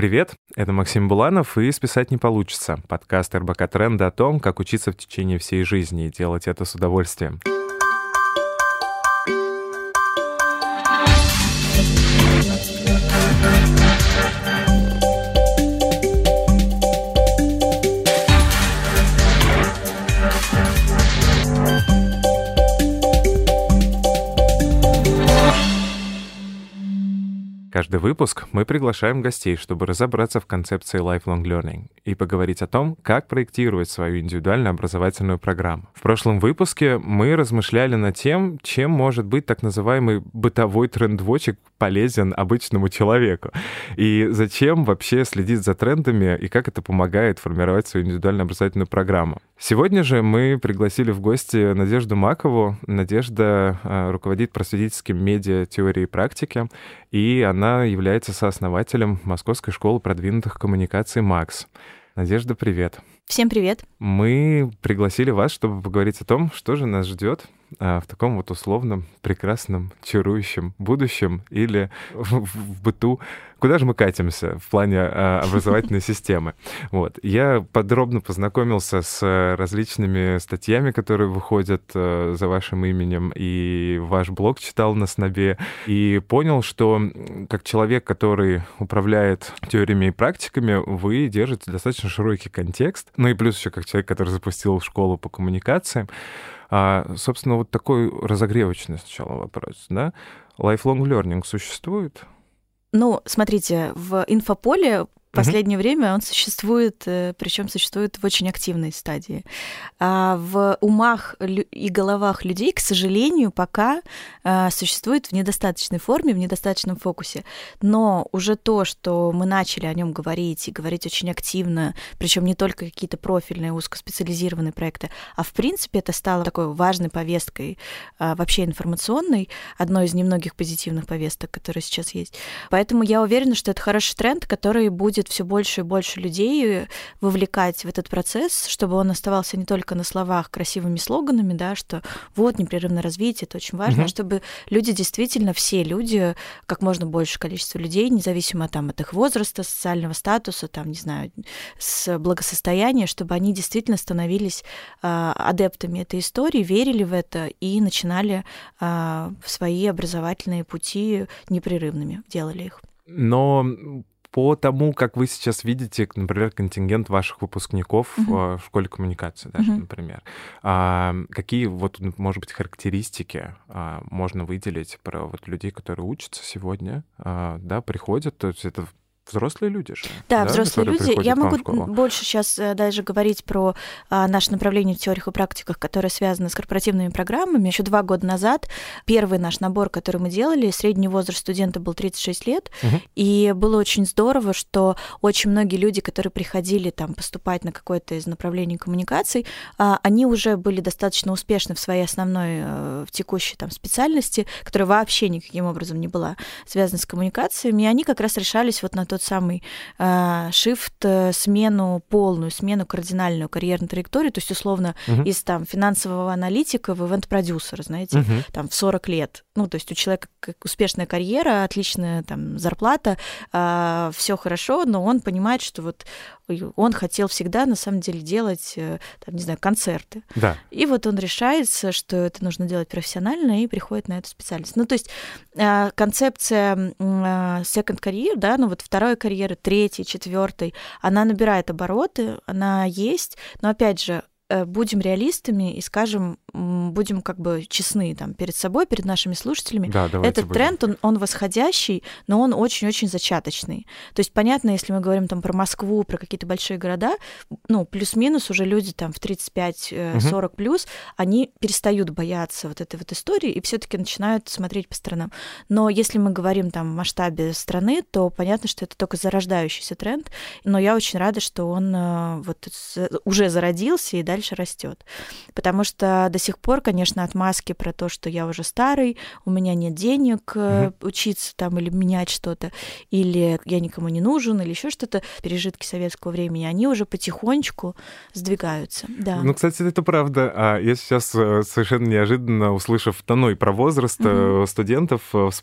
Привет, это Максим Буланов и «Списать не получится» — подкаст РБК Тренда о том, как учиться в течение всей жизни и делать это с удовольствием. Каждый выпуск мы приглашаем гостей, чтобы разобраться в концепции lifelong learning и поговорить о том, как проектировать свою индивидуальную образовательную программу. В прошлом выпуске мы размышляли над тем, чем может быть так называемый бытовой трендвочек полезен обычному человеку, и зачем вообще следить за трендами и как это помогает формировать свою индивидуальную образовательную программу. Сегодня же мы пригласили в гости Надежду Макову. Надежда э, руководит просветительским медиа теории и практики, и она является сооснователем Московской школы продвинутых коммуникаций МАКС. Надежда, привет. Всем привет. Мы пригласили вас, чтобы поговорить о том, что же нас ждет в таком вот условном, прекрасном, чарующем будущем или в, в быту. Куда же мы катимся в плане а, образовательной системы? Вот. Я подробно познакомился с различными статьями, которые выходят а, за вашим именем, и ваш блог читал на снобе, и понял, что как человек, который управляет теориями и практиками, вы держите достаточно широкий контекст, ну и плюс еще как человек, который запустил школу по коммуникациям, а, собственно, вот такой разогревочный сначала вопрос, да? Lifelong learning существует? Ну, смотрите, в инфополе в последнее угу. время он существует, э, причем существует в очень активной стадии. А в умах и головах людей, к сожалению, пока а, существует в недостаточной форме, в недостаточном фокусе. Но уже то, что мы начали о нем говорить и говорить очень активно, причем не только какие-то профильные, узкоспециализированные проекты, а в принципе это стало такой важной повесткой а, вообще информационной, одной из немногих позитивных повесток, которые сейчас есть. Поэтому я уверена, что это хороший тренд, который будет будет все больше и больше людей вовлекать в этот процесс, чтобы он оставался не только на словах красивыми слоганами, да, что вот непрерывное развитие, это очень важно, угу. а чтобы люди действительно, все люди, как можно больше количество людей, независимо там, от их возраста, социального статуса, там, не знаю, с благосостояния, чтобы они действительно становились э, адептами этой истории, верили в это и начинали э, свои образовательные пути непрерывными, делали их. Но по тому, как вы сейчас видите, например, контингент ваших выпускников uh-huh. в школе коммуникации, даже, uh-huh. например, а, какие вот, может быть, характеристики а, можно выделить про вот людей, которые учатся сегодня, а, да, приходят, то есть это взрослые люди же. Да, да взрослые люди. Я могу больше сейчас э, даже говорить про а, наше направление в теориях и практиках, которое связано с корпоративными программами. Еще два года назад первый наш набор, который мы делали, средний возраст студента был 36 лет, угу. и было очень здорово, что очень многие люди, которые приходили там поступать на какое-то из направлений коммуникаций, а, они уже были достаточно успешны в своей основной, э, в текущей там специальности, которая вообще никаким образом не была связана с коммуникациями, и они как раз решались вот на тот самый э, shift, э, смену полную, смену кардинальную карьерной траектории, то есть условно uh-huh. из там финансового аналитика в ивент-продюсера, знаете, uh-huh. там в 40 лет. Ну, то есть у человека успешная карьера, отличная там зарплата, э, все хорошо, но он понимает, что вот он хотел всегда на самом деле делать, э, там, не знаю, концерты. Да. И вот он решается, что это нужно делать профессионально и приходит на эту специальность. Ну, то есть э, концепция э, second career, да, ну вот второй карьеры, третьей, четвертой, она набирает обороты, она есть, но опять же, будем реалистами и скажем, будем как бы честны там перед собой, перед нашими слушателями. Да, Этот будем. тренд, он, он восходящий, но он очень-очень зачаточный. То есть, понятно, если мы говорим там про Москву, про какие-то большие города, ну, плюс-минус уже люди там в 35-40 угу. плюс, они перестают бояться вот этой вот истории и все таки начинают смотреть по сторонам. Но если мы говорим там в масштабе страны, то понятно, что это только зарождающийся тренд, но я очень рада, что он э, вот уже зародился и дальше дальше растет. Потому что до сих пор, конечно, отмазки про то, что я уже старый, у меня нет денег угу. учиться там или менять что-то, или я никому не нужен, или еще что-то, пережитки советского времени, они уже потихонечку сдвигаются. Да. Ну, кстати, это правда. А я сейчас э, совершенно неожиданно, услышав тоной про возраст угу. студентов,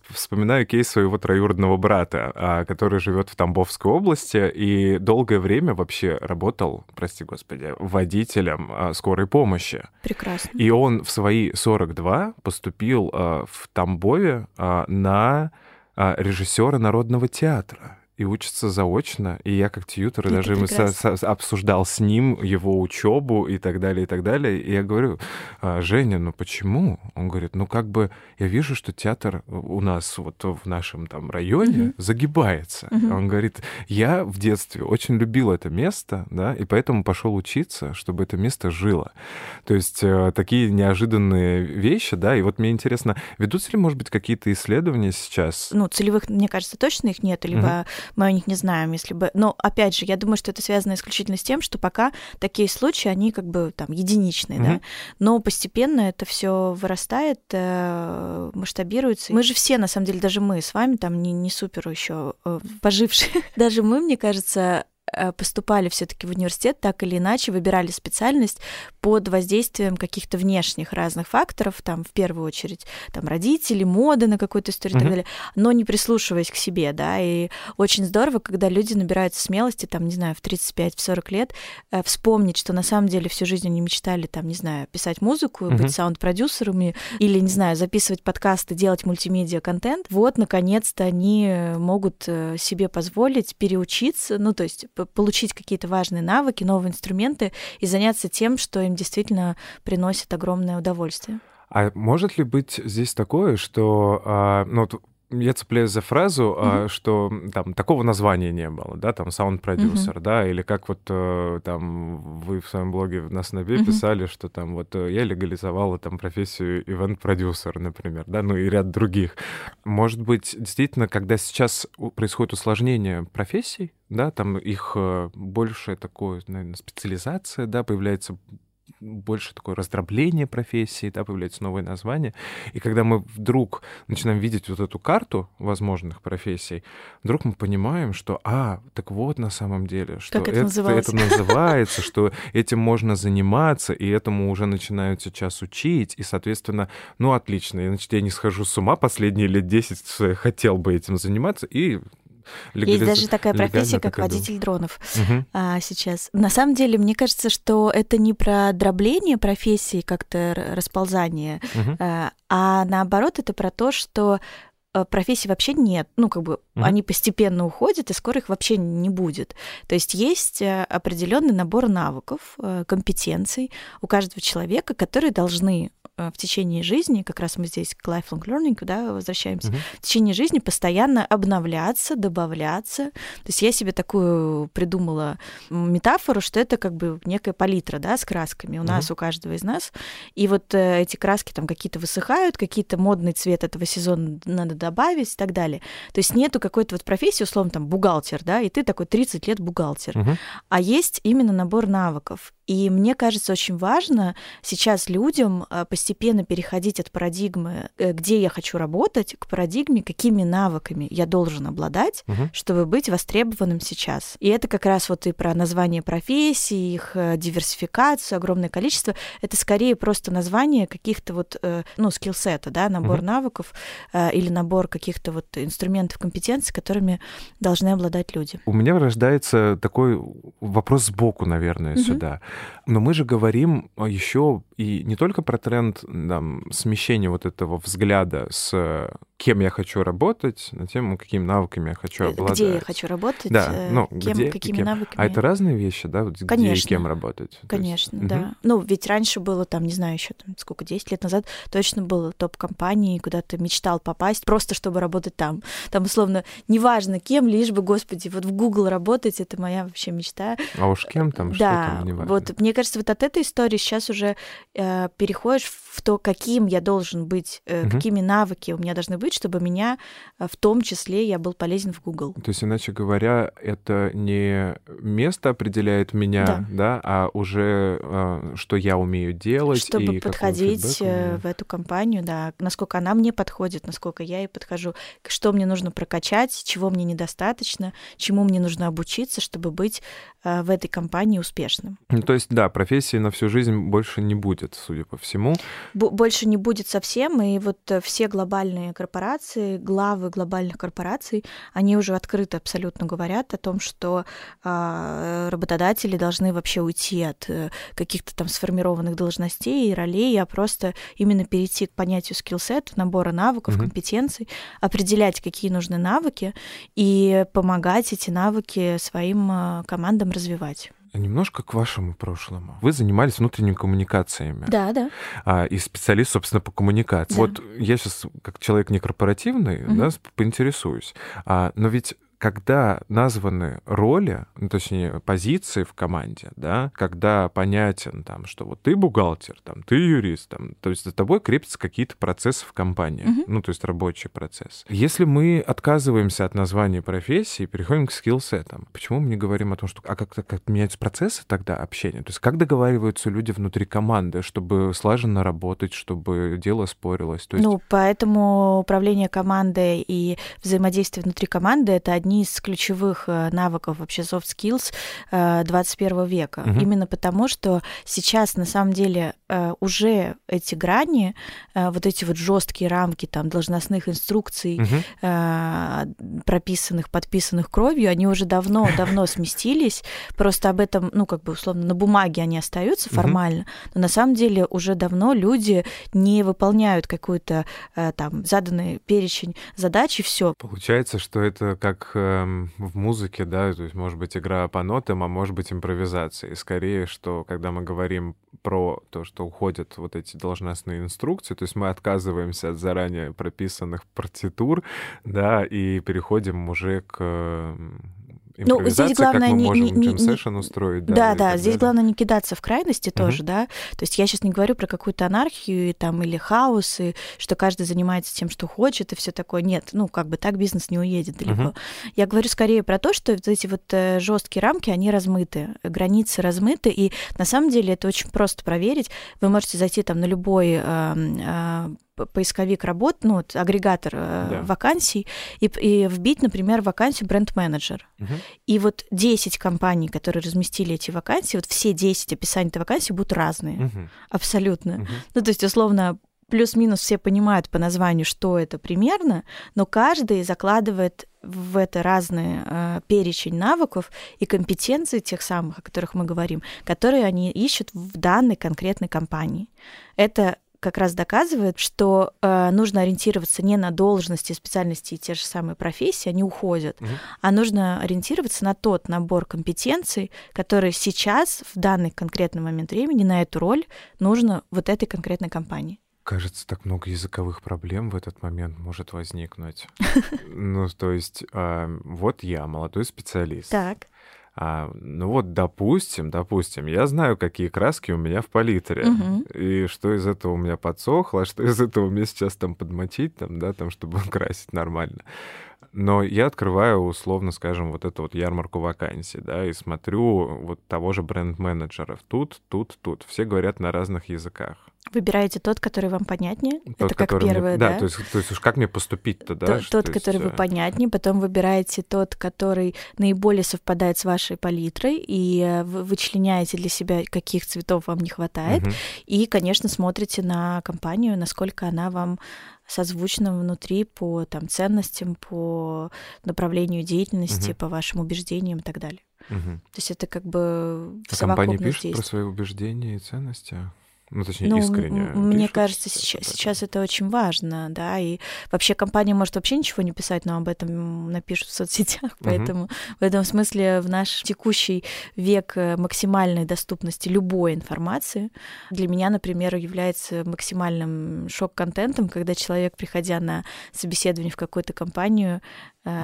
вспоминаю кейс своего троюродного брата, а, который живет в Тамбовской области и долгое время вообще работал, прости господи, водителем а, скорой помощи. Прекрасно. И он в свои 42 поступил в Тамбове на режиссера Народного театра и учится заочно. И я как тьютер, и даже мы обсуждал с ним его учебу и так далее, и так далее. И я говорю, «А, Женя, ну почему? Он говорит, ну как бы я вижу, что театр у нас вот в нашем там районе mm-hmm. загибается. Mm-hmm. Он говорит, я в детстве очень любил это место, да, и поэтому пошел учиться, чтобы это место жило. То есть э, такие неожиданные вещи, да, и вот мне интересно, ведутся ли, может быть, какие-то исследования сейчас? Ну, целевых, мне кажется, точно их нет, либо mm-hmm мы о них не знаем, если бы... Но, опять же, я думаю, что это связано исключительно с тем, что пока такие случаи, они как бы там единичные, mm-hmm. да, но постепенно это все вырастает, э, масштабируется. Мы же все, на самом деле, даже мы с вами там не, не супер еще э, пожившие. даже мы, мне кажется, поступали все-таки в университет, так или иначе выбирали специальность под воздействием каких-то внешних разных факторов, там в первую очередь там родители, моды на какую-то историю mm-hmm. и так далее, но не прислушиваясь к себе, да, и очень здорово, когда люди набираются смелости, там, не знаю, в 35-40 лет, э, вспомнить, что на самом деле всю жизнь они мечтали, там, не знаю, писать музыку, mm-hmm. быть саунд-продюсерами или, не знаю, записывать подкасты, делать мультимедиа-контент, вот, наконец-то они могут э, себе позволить переучиться, ну, то есть получить какие-то важные навыки, новые инструменты и заняться тем, что им действительно приносит огромное удовольствие. А может ли быть здесь такое, что, а, ну, я цепляюсь за фразу, mm-hmm. что там такого названия не было, да, там саунд-продюсер, mm-hmm. да, или как вот э, там вы в своем блоге на Снобе mm-hmm. писали, что там вот э, я легализовала там профессию ивент-продюсер, например, да, ну и ряд других. Может быть, действительно, когда сейчас происходит усложнение профессий, да, там их э, больше такое, наверное, специализация, да, появляется больше такое раздробление профессии, да, появляются новые названия. И когда мы вдруг начинаем видеть вот эту карту возможных профессий, вдруг мы понимаем, что, а, так вот на самом деле, что как это, это, это называется, что этим можно заниматься, и этому уже начинают сейчас учить, и, соответственно, ну, отлично, значит, я не схожу с ума последние лет 10 хотел бы этим заниматься, и Есть даже такая профессия, как водитель дронов угу. а, сейчас. На самом деле, мне кажется, что это не про дробление профессии, как-то расползание, угу. а, а наоборот, это про то, что э, профессий вообще нет. Ну, как бы mm они постепенно уходят, и скоро их вообще не будет. То есть есть э, определенный набор навыков, э, компетенций у каждого человека, которые должны в течение жизни, как раз мы здесь к lifelong learning, да, возвращаемся, угу. в течение жизни постоянно обновляться, добавляться. То есть я себе такую придумала метафору, что это как бы некая палитра, да, с красками у угу. нас, у каждого из нас. И вот э, эти краски там какие-то высыхают, какие-то модный цвет этого сезона надо добавить и так далее. То есть нету какой-то вот профессии, условно, там, бухгалтер, да, и ты такой 30 лет бухгалтер. Угу. А есть именно набор навыков. И мне кажется, очень важно сейчас людям э, постепенно переходить от парадигмы, э, где я хочу работать, к парадигме, какими навыками я должен обладать, угу. чтобы быть востребованным сейчас. И это как раз вот и про название профессий, их э, диверсификацию, огромное количество. Это скорее просто название каких-то вот, ну, скиллсета, да, набор угу. навыков или набор каких-то вот инструментов, компетенций, которыми должны обладать люди. У меня рождается такой вопрос сбоку, наверное, угу. сюда. Но мы же говорим еще и не только про тренд там, смещения вот этого взгляда с кем я хочу работать, на тему, какими навыками я хочу э, обладать. Где я хочу работать, да, э, ну, кем, где, какими кем. навыками. А это разные вещи, да, вот Конечно. где и кем работать? Конечно, есть, да. Угу. Ну, ведь раньше было там, не знаю, еще там, сколько, 10 лет назад, точно было топ-компании, куда ты мечтал попасть, просто чтобы работать там. Там, условно, неважно кем, лишь бы, господи, вот в Google работать, это моя вообще мечта. А уж кем там, да, что там, неважно. вот мне кажется, вот от этой истории сейчас уже э, переходишь в в то, каким я должен быть, угу. какими навыки у меня должны быть, чтобы меня в том числе я был полезен в Google. То есть, иначе говоря, это не место определяет меня, да, да а уже что я умею делать. Чтобы и подходить в эту компанию, да, насколько она мне подходит, насколько я ей подхожу, что мне нужно прокачать, чего мне недостаточно, чему мне нужно обучиться, чтобы быть в этой компании успешным. Ну, то есть, да, профессии на всю жизнь больше не будет, судя по всему. Больше не будет совсем, и вот э, все глобальные корпорации, главы глобальных корпораций, они уже открыто абсолютно говорят о том, что э, работодатели должны вообще уйти от э, каких-то там сформированных должностей и ролей, а просто именно перейти к понятию скиллсет, набора навыков, угу. компетенций, определять, какие нужны навыки, и помогать эти навыки своим э, командам развивать немножко к вашему прошлому. Вы занимались внутренними коммуникациями. Да, да. А, и специалист, собственно, по коммуникации. Да. Вот я сейчас, как человек не корпоративный, угу. да, поинтересуюсь. А, но ведь когда названы роли, ну, точнее, позиции в команде, да, когда понятен, там, что вот ты бухгалтер, там, ты юрист, там, то есть за тобой крепятся какие-то процессы в компании, uh-huh. ну, то есть рабочий процесс. Если мы отказываемся от названия профессии и переходим к скиллсетам, почему мы не говорим о том, что а как, как меняются процессы тогда общения? То есть как договариваются люди внутри команды, чтобы слаженно работать, чтобы дело спорилось? То есть... Ну, поэтому управление командой и взаимодействие внутри команды — это одни одни из ключевых э, навыков вообще soft skills 21 э, века. Угу. Именно потому, что сейчас на самом деле э, уже эти грани, вот эти вот жесткие рамки там должностных инструкций, угу. прописанных, подписанных кровью, они уже давно-давно сместились. Просто об этом, ну, как бы условно, на бумаге они остаются формально, угу. но на самом деле уже давно люди не выполняют какой-то там заданный перечень задач и все. Получается, что это как Эм, в музыке, да, то есть может быть игра по нотам, а может быть импровизация. И скорее, что когда мы говорим про то, что уходят вот эти должностные инструкции, то есть мы отказываемся от заранее прописанных партитур, да, и переходим уже к ну, здесь главное как мы можем не, не, не, устроить. Да, да, да здесь далее. главное не кидаться в крайности uh-huh. тоже, да. То есть я сейчас не говорю про какую-то анархию там или хаос, и что каждый занимается тем, что хочет, и все такое. Нет, ну как бы так бизнес не уедет далеко. Uh-huh. Я говорю скорее про то, что вот эти вот э, жесткие рамки, они размыты, границы размыты, и на самом деле это очень просто проверить. Вы можете зайти там на любой э, э, поисковик работ, ну, вот, агрегатор э, да. вакансий, и, и вбить, например, вакансию бренд-менеджер. Угу. И вот 10 компаний, которые разместили эти вакансии, вот все 10 описаний этой вакансии будут разные. Угу. Абсолютно. Угу. Ну, то есть, условно, плюс-минус все понимают по названию, что это примерно, но каждый закладывает в это разный э, перечень навыков и компетенций тех самых, о которых мы говорим, которые они ищут в данной конкретной компании. Это как раз доказывает, что э, нужно ориентироваться не на должности, специальности и те же самые профессии, они уходят, угу. а нужно ориентироваться на тот набор компетенций, которые сейчас, в данный конкретный момент времени, на эту роль нужно вот этой конкретной компании. Кажется, так много языковых проблем в этот момент может возникнуть. Ну, то есть, а, вот я, молодой специалист. Так а, ну вот, допустим, допустим, я знаю, какие краски у меня в палитре, угу. и что из этого у меня подсохло, а что из этого мне сейчас там подмотить, там, да, там, чтобы красить нормально. Но я открываю, условно скажем, вот эту вот ярмарку вакансий, да, и смотрю вот того же бренд-менеджеров. Тут, тут, тут. Все говорят на разных языках. Выбираете тот, который вам понятнее. Тот, Это как первое, мне... да? Да, то есть, то есть уж как мне поступить-то, да? Тот, тот есть... который вы э, понятнее, потом выбираете тот, который наиболее совпадает с вашей палитрой, и э, вы вычленяете для себя, каких цветов вам не хватает, угу. и, конечно, смотрите на компанию, насколько она вам созвучно внутри по там, ценностям, по направлению деятельности, угу. по вашим убеждениям и так далее. Угу. То есть это как бы а компания пишет действий. про свои убеждения и ценности? Ну, точнее, ну, искренне. Мне кажется, сейчас, сейчас это очень важно, да, и вообще компания может вообще ничего не писать, но об этом напишут в соцсетях, поэтому угу. в этом смысле в наш текущий век э, максимальной доступности любой информации для меня, например, является максимальным шок-контентом, когда человек, приходя на собеседование в какую-то компанию,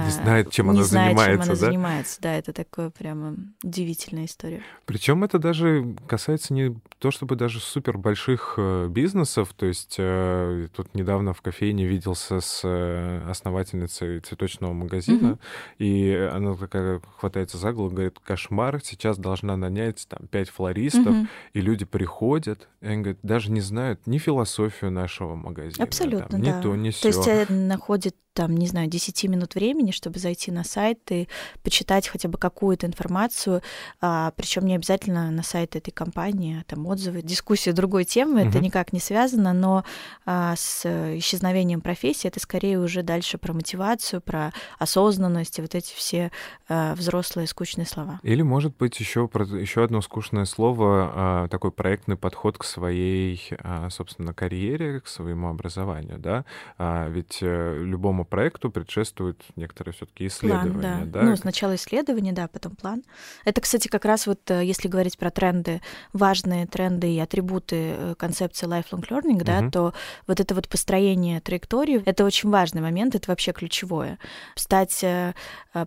не знает, чем не она знает, занимается, чем она да? занимается. Да, это такое прямо удивительная история. Причем это даже касается не то, чтобы даже супер больших э, бизнесов. То есть э, тут недавно в кофейне виделся с э, основательницей цветочного магазина, Мгм. и она такая хватается за голову, говорит, кошмар, сейчас должна нанять там пять флористов, Мгм. и люди приходят, и они говорят, даже не знают ни философию нашего магазина, Абсолютно, там, ни да. то, ни То есть сё. э, находит там, не знаю, 10 минут времени, чтобы зайти на сайт и почитать хотя бы какую-то информацию, причем не обязательно на сайт этой компании, а там отзывы, дискуссии другой темы, это Мгм. никак не связано, но а, с исчезновением профессии это скорее уже дальше про мотивацию, про осознанность и вот эти все а, взрослые скучные слова. Или, может быть, еще, еще одно скучное слово, а, такой проектный подход к своей, а, собственно, карьере, к своему образованию, да? А, Ведь э, любому проекту предшествует некоторые все-таки исследования, План, да. да? Ну, сначала исследование, да, потом план. Это, кстати, как раз вот, э, если говорить про тренды, важные тренды и атрибуты э, концепции lifelong learning, да, Мгм. то вот это вот построение траектории, это очень важный момент, это вообще ключевое. Стать э,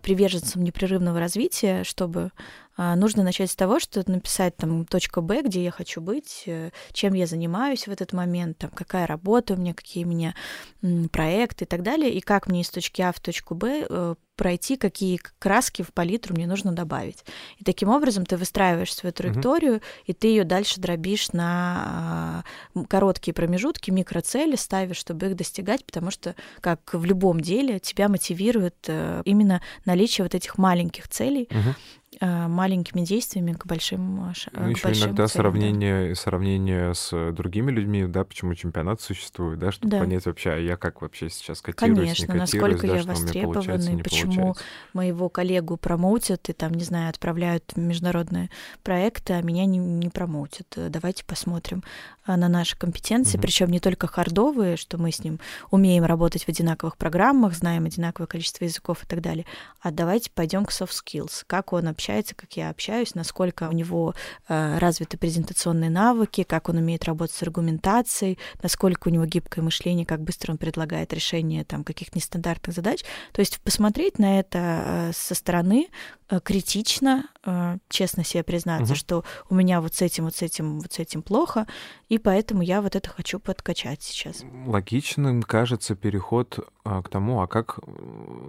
приверженцем непрерывного развития, чтобы нужно начать с того, что написать там точка Б, где я хочу быть, э, чем я занимаюсь в этот момент, там, какая работа у меня, какие у меня проекты и так далее, и как мне из точки А в точку Б э, пройти, какие краски в палитру мне нужно добавить. И таким образом ты выстраиваешь свою траекторию, и ты ее дальше дробишь на а, короткие промежутки, микроцели ставишь, чтобы их достигать, потому что, как в любом деле, тебя мотивирует э, именно наличие вот этих маленьких целей, Мгм. Э, маленькими действиями к большим, ш- Ну, к еще большим иногда целям, да. сравнение, сравнение с другими людьми, да, почему чемпионат существует, да, чтобы Да. понять вообще, а я как вообще сейчас котируюсь, Конечно, не котируюсь, насколько да, я востребован, и почему получается. моего коллегу промоутят и там, не знаю, отправляют в международные проекты, а меня не, не промоутят. Давайте посмотрим а, на наши компетенции, Мгм. причем не только хардовые, что мы с ним умеем работать в одинаковых программах, знаем одинаковое количество языков и так далее, а давайте пойдем к soft skills, как он общается, как я общаюсь, насколько у него э, развиты презентационные навыки, как он умеет работать с аргументацией, насколько у него гибкое мышление, как быстро он предлагает решение там каких-то нестандартных задач. То есть посмотреть на это э, со стороны критично, э, честно себе признаться, Мгм. что у меня вот с этим, вот с этим, вот с этим плохо, и поэтому я вот это хочу подкачать сейчас. Логичным кажется переход а, к тому, а как э,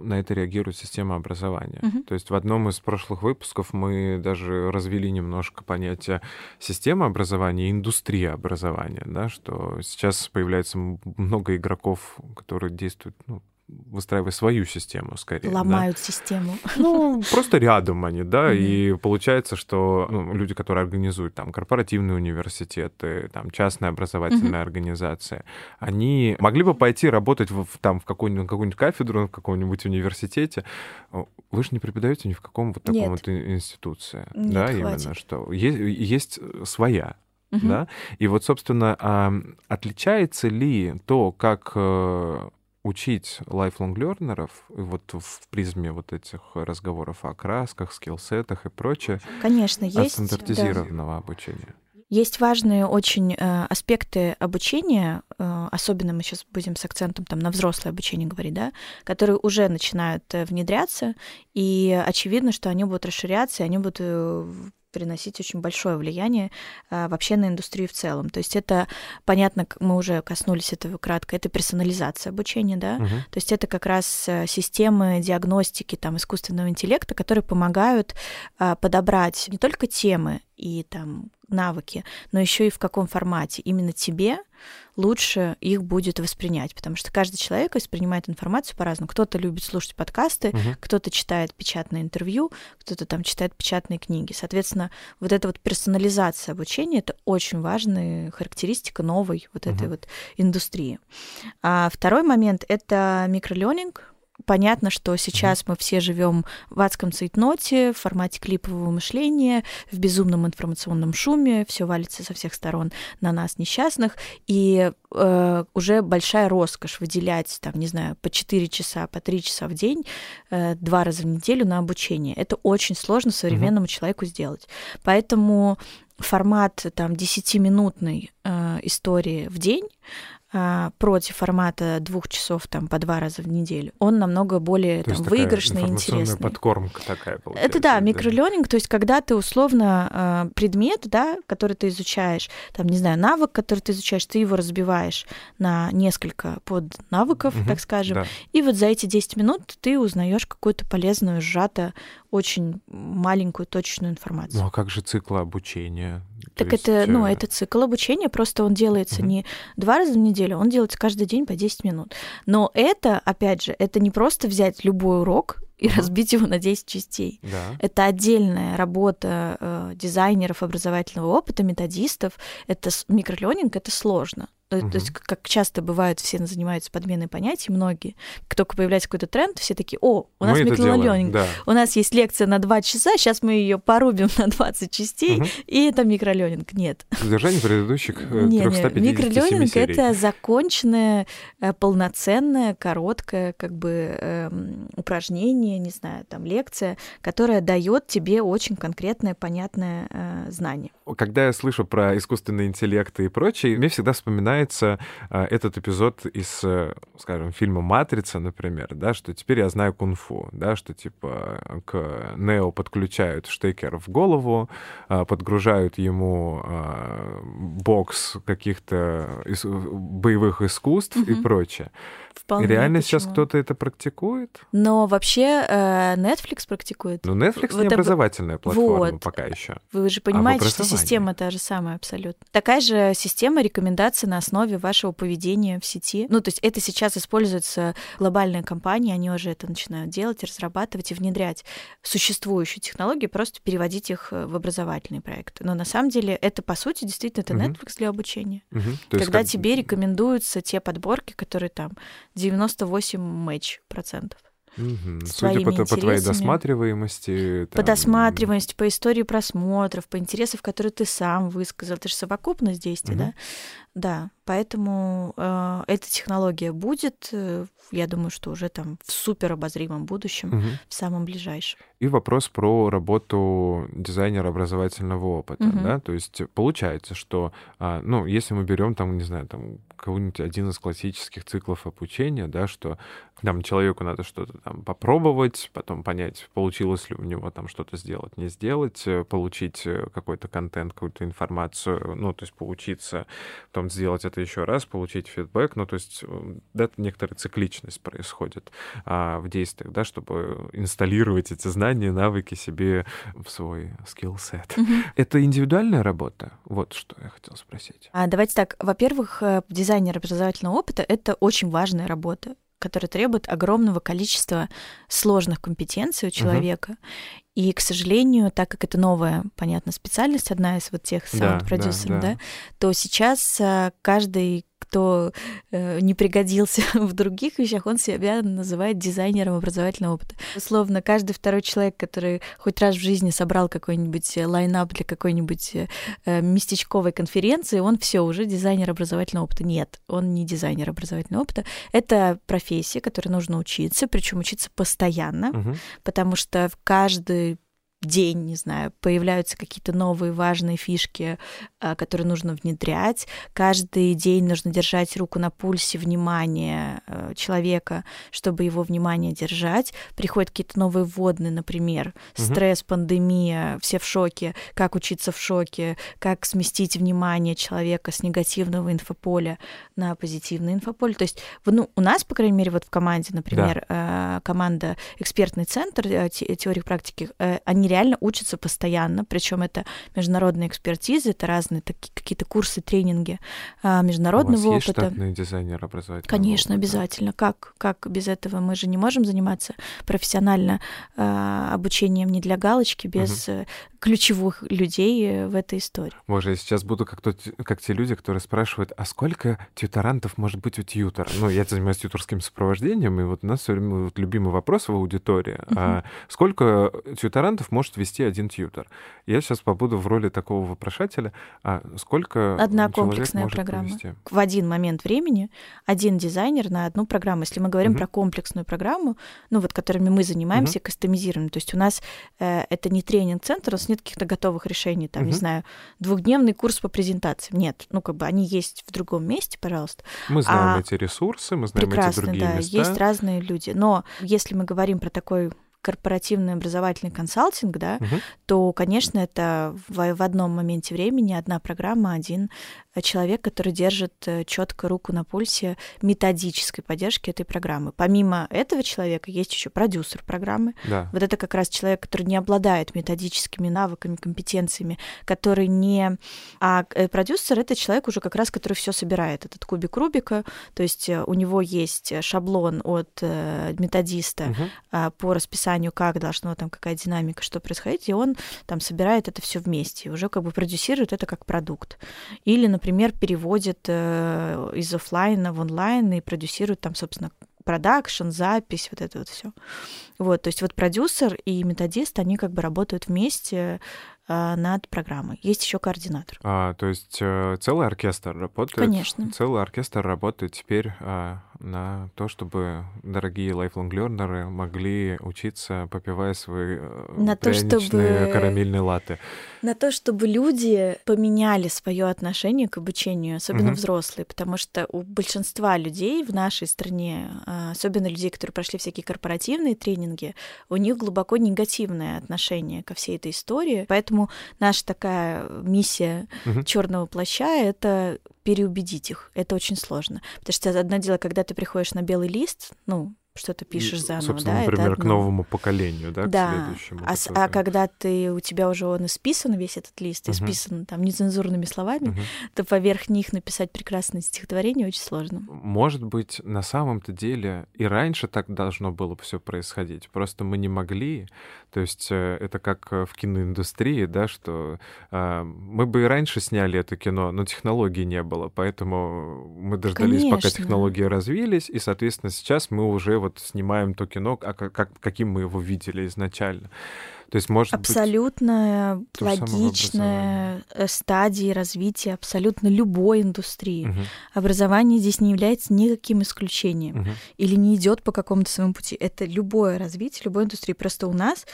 на это реагирует система образования. Мгм. То есть в одном из прошлых выпусков мы даже развели немножко понятие системы образования и индустрия образования, да, что сейчас появляется много игроков, которые действуют, ну, выстраивая свою систему скорее. да. Ломают систему. Ну, просто рядом они, да, Мгм. и получается, что ну, люди, которые организуют там корпоративные университеты, там частные образовательные организации, они могли бы пойти работать в, там в какую-нибудь, какую-нибудь кафедру в каком-нибудь университете. Вы же не преподаете ни в каком вот таком Нет. вот ин- институции, Нет, да, хватит. именно что есть, есть своя Мгм. да? И вот, собственно, а, отличается ли то, как э, учить lifelong learnerов и вот в призме вот этих разговоров о красках, скиллсетах и прочее, Конечно, от есть. да. стандартизированного обучения? Есть важные очень э, аспекты обучения, э, особенно мы сейчас будем с акцентом там, на взрослое обучение говорить, да, которые уже начинают э, внедряться, и очевидно, что они будут расширяться, и они будут э, приносить очень большое влияние э, вообще на индустрию в целом. То есть это, понятно, мы уже коснулись этого кратко, это персонализация обучения, да, Мгм. то есть это как раз э, системы диагностики там, искусственного интеллекта, которые помогают а, подобрать не только темы и там навыки, но еще и в каком формате именно тебе лучше их будет воспринять, потому что каждый человек воспринимает информацию по-разному. Кто-то любит слушать подкасты, Мгм. кто-то читает печатные интервью, кто-то там читает печатные книги. Соответственно, вот эта вот персонализация обучения — это очень важная характеристика новой вот этой Мгм. вот индустрии. А второй момент — это микроленинг. Понятно, что сейчас мы все живем в адском цейтноте, в формате клипового мышления, в безумном информационном шуме, все валится со всех сторон на нас несчастных, и э, уже большая роскошь выделять, там, не знаю, по 4 часа, по 3 часа в день, э, два раза в неделю на обучение. Это очень сложно современному человеку сделать. Поэтому формат там 10-минутной э, истории в день против формата двух часов там по два раза в неделю, он намного более там, выигрышный и интересный. подкормка такая получается. Это да, микролернинг, то есть когда ты условно а, предмет, да, который ты изучаешь, там, не знаю, навык, который ты изучаешь, ты его разбиваешь на несколько под навыков, угу, так скажем, да. и вот за эти 10 минут ты узнаешь какую-то полезную, сжато очень маленькую точечную информацию. Ну а как же цикл обучения? Так есть... это, ну, это цикл обучения, просто он делается угу. не два раза в неделю, он делается каждый день по 10 минут. Но это, опять же, это не просто взять любой урок и uh разбить его на 10 частей. Да. Это отдельная работа э, дизайнеров образовательного опыта, методистов. Это микролёнинг, это сложно. Угу. То есть, как часто бывает, все занимаются подменой понятий, многие. Как только появляется какой-то тренд, все такие, о, у нас микролернинг, да. у нас есть лекция на 2 часа, сейчас мы ее порубим на 20 частей, угу. и это микролернинг. Нет. Содержание предыдущих 350 э, Микролернинг — это законченное, э, полноценное, короткое как бы эм, упражнение, не знаю, там лекция, которая дает тебе очень конкретное, понятное э, знание. Когда я слышу про искусственный интеллект и прочее, мне всегда вспоминается начинается а, этот эпизод из, э, скажем, фильма «Матрица», например, да, что теперь я знаю кунг-фу, да, что типа к Нео подключают штекер в голову, а, подгружают ему бокс каких-то боевых искусств mm-hmm. и прочее. Вполне Реально почему? сейчас кто-то это практикует? Но вообще э, Netflix практикует. Ну, Netflix вот не образовательная платформа вот. пока еще. Вы же понимаете, а что система та же самая абсолютно. Такая же система рекомендаций на основе вашего поведения в сети. Ну, то есть это сейчас используется глобальные компании, они уже это начинают делать, разрабатывать и внедрять существующие технологии, просто переводить их э, в образовательные проекты. Но на самом деле это, по сути, действительно, это Netflix для обучения. Угу. Когда тебе рекомендуются те подборки, которые там 98 матч процентов. Угу. Судя по, по твоей досматриваемости. Там... По досматриваемости, по истории просмотров, по интересам, которые ты сам высказал. Это же совокупность действий, угу. да? Да, поэтому э, эта технология будет, э, я думаю, что уже там в супер обозримом будущем, угу. в самом ближайшем. И вопрос про работу дизайнера образовательного опыта, угу. да, то есть получается, что, а, ну, если мы берем там, не знаю, там какой-нибудь один из классических циклов обучения, да, что там человеку надо что-то там попробовать, потом понять, получилось ли у него там что-то сделать, не сделать, э, получить э, какой-то контент, какую-то информацию, ну, то есть поучиться, потом сделать это еще раз, получить фидбэк, ну, то есть э, да, некоторая цикличность происходит а, в действиях, да, чтобы инсталлировать эти знания, навыки себе в свой скилл-сет. Mm-hmm. Это индивидуальная работа? Вот что я хотела спросить. А, давайте так. Во-первых, дизайнер образовательного опыта — это очень важная работа которая требует огромного количества сложных компетенций у человека. Uh-huh. И, к сожалению, так как это новая, понятно, специальность, одна из вот тех саунд-продюсеров, да, да, да. да, то сейчас а, каждый кто э, не пригодился в других вещах, он себя называет дизайнером образовательного опыта. Условно, каждый второй человек, который хоть раз в жизни собрал какой-нибудь э, лайнап для какой-нибудь э, местечковой конференции, он все уже дизайнер образовательного опыта. Нет, он не дизайнер образовательного опыта. Это профессия, которой нужно учиться, причем учиться постоянно, угу. потому что в каждый день, не знаю, появляются какие-то новые важные фишки, а, которые нужно внедрять. Каждый день нужно держать руку на пульсе внимания э, человека, чтобы его внимание держать. Приходят какие-то новые вводные, например, стресс, пандемия, все в шоке, как учиться в шоке, как сместить внимание человека с негативного инфополя на позитивное инфополе. То есть, ну, у нас, по крайней мере, вот в команде, например, да. Э, команда «Экспертный центр э, теории практики», они реально учатся постоянно, причем это международная экспертиза, это разные такие какие-то курсы, тренинги а, международного У вас опыта. Есть штатный дизайнер образовательного Конечно, опыта? обязательно. Как, как без этого мы же не можем заниматься профессионально э, обучением не для галочки, без угу ключевых людей э, в этой истории. Боже, я сейчас буду как, тот, как те люди, которые спрашивают, а сколько тьюторантов может быть у тьютора? Ну, я занимаюсь тьюторским сопровождением, и вот у нас все время вот любимый вопрос в аудитории. Uh-huh. А сколько тьюторантов может вести один тьютор? Я сейчас побуду в роли такого вопрошателя. А сколько Одна комплексная может программа. Повести? В один момент времени один дизайнер на одну программу. Если мы говорим uh-huh. про комплексную программу, ну вот которыми мы занимаемся, uh-huh. кастомизируем, то есть у нас э, это не тренинг-центр, нас нет каких-то готовых решений, там, угу. не знаю, двухдневный курс по презентациям. Нет, ну, как бы они есть в другом месте, пожалуйста. Мы знаем а... эти ресурсы, мы знаем Прекрасно, эти другие да, места. есть разные люди. Но если мы говорим про такой корпоративный образовательный консалтинг, да, угу. то, конечно, это в, в одном моменте времени одна программа, один человек, который держит э, четко руку на пульсе методической поддержки этой программы. Помимо этого человека есть еще продюсер программы. Да. Вот это как раз человек, который не обладает методическими навыками, компетенциями, который не... А э, продюсер — это человек уже как раз, который все собирает, этот кубик Рубика, то есть э, у него есть шаблон от методиста угу. по расписанию, как должно там, какая динамика, что происходить, и он там собирает это все вместе, и уже как бы продюсирует это как продукт. Или, например, например, переводит э, из офлайна в онлайн и продюсирует там, собственно, продакшн, запись, вот это вот все. Вот, то есть вот продюсер и методист, они как бы работают вместе э, над программой. Есть еще координатор. А, то есть э, целый оркестр работает? Конечно. Целый оркестр работает теперь а, на то, чтобы дорогие lifelong learners могли учиться, попивая свои э, на то, чтобы... карамельные латы. На то, чтобы люди поменяли свое отношение к обучению, особенно угу. взрослые, потому что у большинства людей в нашей стране, а, особенно людей, которые прошли всякие корпоративные тренинги, у них глубоко негативное отношение ко всей этой истории. Поэтому наша такая миссия угу. черного плаща это переубедить их. Это очень сложно. Потому что одно дело, когда ты приходишь на белый лист, ну, что-то пишешь заново, Собственно, да? например, это, к новому поколению, да, да. к следующему. А, а когда ты, у тебя уже он исписан, весь этот лист, uh-huh. исписан там нецензурными словами, uh-huh. то поверх них написать прекрасное стихотворение очень сложно. Может быть, на самом-то деле и раньше так должно было все происходить, просто мы не могли. То есть э, это как в киноиндустрии, да, что э, мы бы и раньше сняли это кино, но технологий не было, поэтому мы дождались, Конечно. пока технологии развились, и, соответственно, сейчас мы уже вот вот снимаем то кино, а как, каким мы его видели изначально. То есть, может абсолютно быть, логичная э, стадия развития абсолютно любой индустрии. Угу. Образование здесь не является никаким исключением угу. или не идет по какому-то своему пути. Это любое развитие любой индустрии. Просто у нас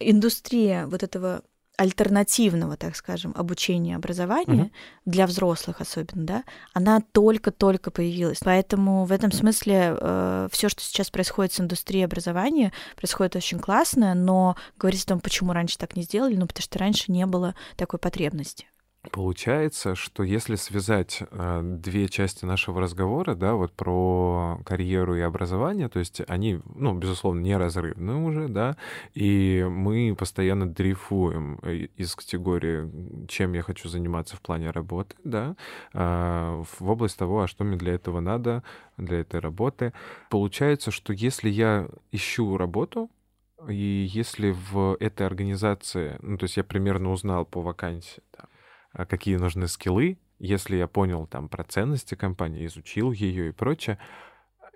индустрия вот этого альтернативного, так скажем, обучения образования, угу. для взрослых особенно, да, она только-только появилась. Поэтому в этом смысле э, все, что сейчас происходит с индустрией образования, происходит очень классно, но говорить о том, почему раньше так не сделали, ну, потому что раньше не было такой потребности. Получается, что если связать э, две части нашего разговора, да, вот про карьеру и образование, то есть они, ну, безусловно, неразрывны уже, да, и мы постоянно дрейфуем э, из категории, чем я хочу заниматься в плане работы, да, э, в область того, а что мне для этого надо, для этой работы. Получается, что если я ищу работу, и если в этой организации, ну, то есть я примерно узнал по вакансии, а какие нужны скиллы, если я понял там про ценности компании, изучил ее и прочее.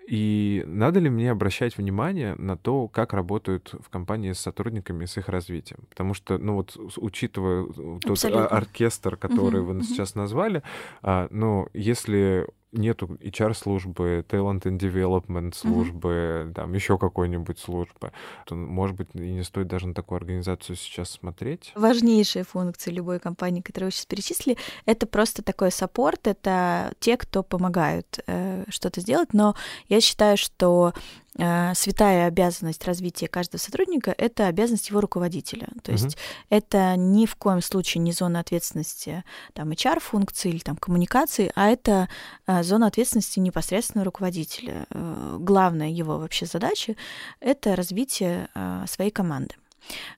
И надо ли мне обращать внимание на то, как работают в компании с сотрудниками, с их развитием? Потому что, ну вот, учитывая Абсолютно. тот оркестр, который угу, вы угу. сейчас назвали, а, ну, если нету HR-службы, talent and development службы, mm-hmm. там еще какой-нибудь службы, то, может быть, и не стоит даже на такую организацию сейчас смотреть. Важнейшая функция любой компании, которую вы сейчас перечислили, это просто такой саппорт, это те, кто помогают э, что-то сделать, но я считаю, что святая обязанность развития каждого сотрудника — это обязанность его руководителя. То есть угу. это ни в коем случае не зона ответственности там, HR-функции или там, коммуникации, а это э, зона ответственности непосредственно руководителя. Э, главная его вообще задача — это развитие своей команды.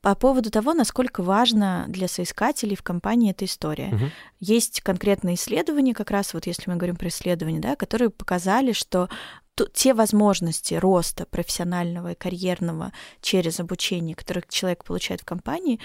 По поводу того, насколько важно для соискателей в компании эта история. Угу. Есть конкретные исследования, как раз вот если мы говорим про исследования, да, которые показали, что те возможности роста профессионального и карьерного через обучение, которые человек получает в компании,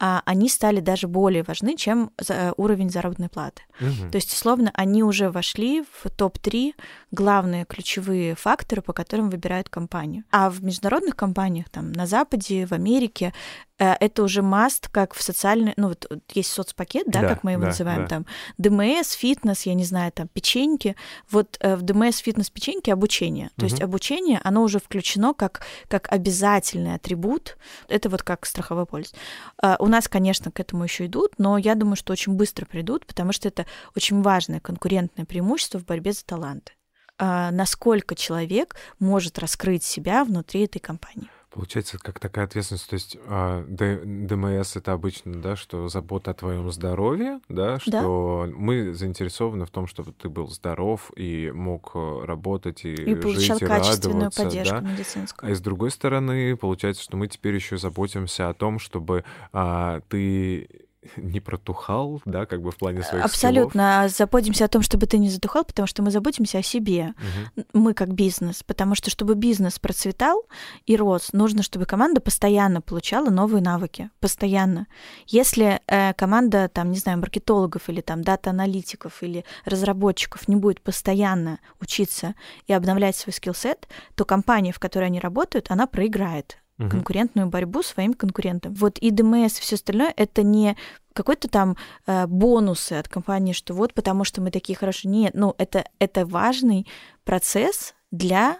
а они стали даже более важны, чем э, уровень заработной платы. Угу. То есть, условно, они уже вошли в топ-3 главные ключевые факторы, по которым выбирают компанию. А в международных компаниях, там, на Западе, в Америке, это уже маст, как в социальной, ну вот есть соцпакет, да, да как мы его да, называем, да. там ДМС, фитнес, я не знаю, там печеньки. Вот э, в ДМС, фитнес, печеньки обучение. То угу. есть обучение, оно уже включено как, как обязательный атрибут. Это вот как страховой полис. Э, у нас, конечно, к этому еще идут, но я думаю, что очень быстро придут, потому что это очень важное конкурентное преимущество в борьбе за таланты. Насколько человек может раскрыть себя внутри этой компании. Получается, как такая ответственность, то есть а, ДМС это обычно, да, что забота о твоем здоровье, да, что да. мы заинтересованы в том, чтобы ты был здоров и мог э, работать и, и жить, и радоваться, поддержку да? медицинскую. А с другой стороны, получается, что мы теперь еще заботимся о том, чтобы а, ты не протухал, да, как бы в плане своих Абсолютно. Skill ов. Заботимся о том, чтобы ты не затухал, потому что мы заботимся о себе. Угу. Мы как бизнес. Потому что, чтобы бизнес процветал и рос, нужно, чтобы команда постоянно получала новые навыки. Постоянно. Если э, команда, там, не знаю, маркетологов или там data-аналитиков или разработчиков не будет постоянно учиться и обновлять свой skill set, то компания, в которой они работают, она проиграет угу. конкурентную борьбу своим конкурентам. Вот и ДМС и все остальное это не какой-то там э, бонусы от компании, что вот потому что мы такие хорошие. Нет, ну это, это важный процесс для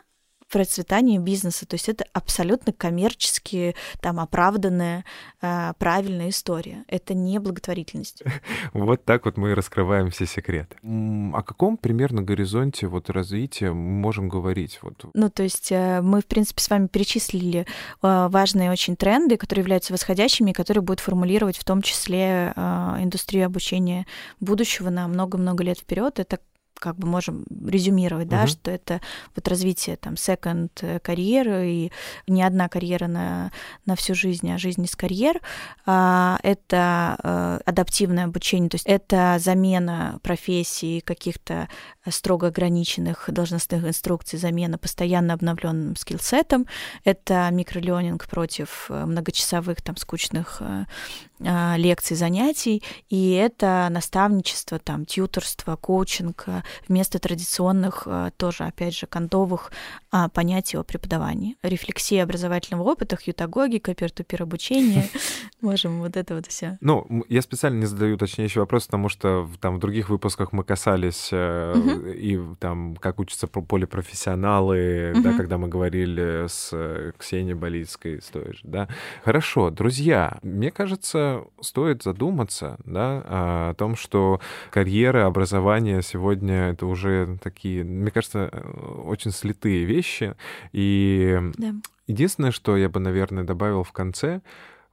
процветания бизнеса. То есть это абсолютно коммерчески там оправданная, э, правильная история. Это не благотворительность. Вот так вот мы и раскрываем все секреты. О каком примерно горизонте вот развития мы можем говорить? Вот? Ну, то есть э, мы, в принципе, с вами перечислили э, важные очень тренды, которые являются восходящими, которые будут формулировать в том числе индустрию обучения будущего на много-много лет вперед. Это как бы можем резюмировать, да, uh-huh. что это вот развитие там second э, карьеры и не одна карьера на, на всю жизнь, а жизнь из карьер. А, это а, адаптивное обучение, то есть это замена профессии каких-то строго ограниченных должностных инструкций, замена постоянно обновленным скиллсетом. Это микроленинг против э, многочасовых там скучных а, лекций, занятий, и это наставничество, там, тьюторство, коучинг вместо традиционных, тоже, опять же, кондовых а, понятий о преподавании. Рефлексия образовательного опыта, хьютагогика, пер-ту-пер обучение, можем вот это вот все. Ну, я специально не задаю уточняющий вопрос, потому что там в других выпусках мы касались. И там, как учатся полипрофессионалы, uh-huh. да, когда мы говорили с э, Ксенией Болицкой, стоишь, да. Хорошо, друзья, мне кажется, стоит задуматься да, о том, что карьера, образование сегодня это уже такие, мне кажется, очень слитые вещи. И да. единственное, что я бы, наверное, добавил в конце,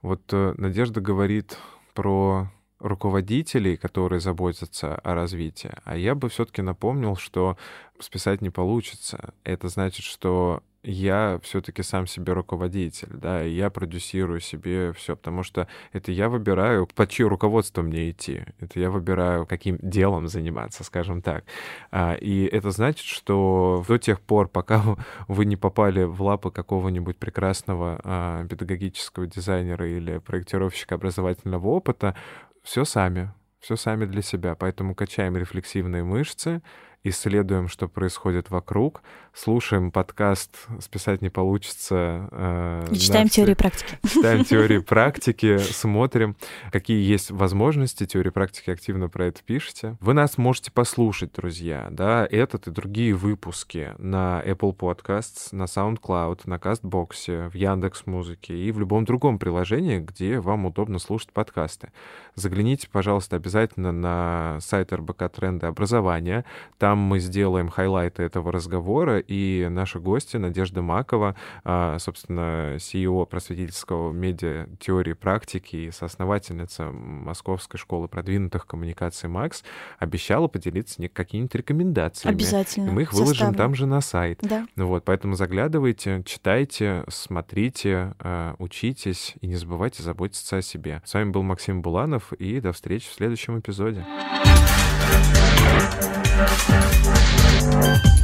вот э, Надежда говорит про руководителей, которые заботятся о развитии. А я бы все-таки напомнил, что списать не получится. Это значит, что я все-таки сам себе руководитель, да, и я продюсирую себе все, потому что это я выбираю, под чье руководство мне идти, это я выбираю, каким делом заниматься, скажем так. А, и это значит, что до тех пор, пока вы не попали в лапы какого-нибудь прекрасного а, педагогического дизайнера или проектировщика образовательного опыта, все сами, все сами для себя. Поэтому качаем рефлексивные мышцы, исследуем, что происходит вокруг, слушаем подкаст «Списать не получится». Э, и читаем теории практики. Читаем теории практики, смотрим, какие есть возможности. Теории практики активно про это пишете. Вы нас можете послушать, друзья, да, этот и другие выпуски на Apple Podcasts, на SoundCloud, на CastBox, в Яндекс Музыке и в любом другом приложении, где вам удобно слушать подкасты. Загляните, пожалуйста, обязательно на сайт РБК Тренды образования. Там мы сделаем хайлайты этого разговора, и наши гости Надежда Макова, а, собственно, CEO просветительского медиа теории практики и соосновательница Московской школы продвинутых коммуникаций МАКС, обещала поделиться какими-нибудь рекомендациями. Обязательно. И мы их выложим Составлю. там же на сайт. Да. Вот, поэтому заглядывайте, читайте, смотрите, а, учитесь и не забывайте заботиться о себе. С вами был Максим Буланов, и до встречи в следующем эпизоде. Thank you. Thank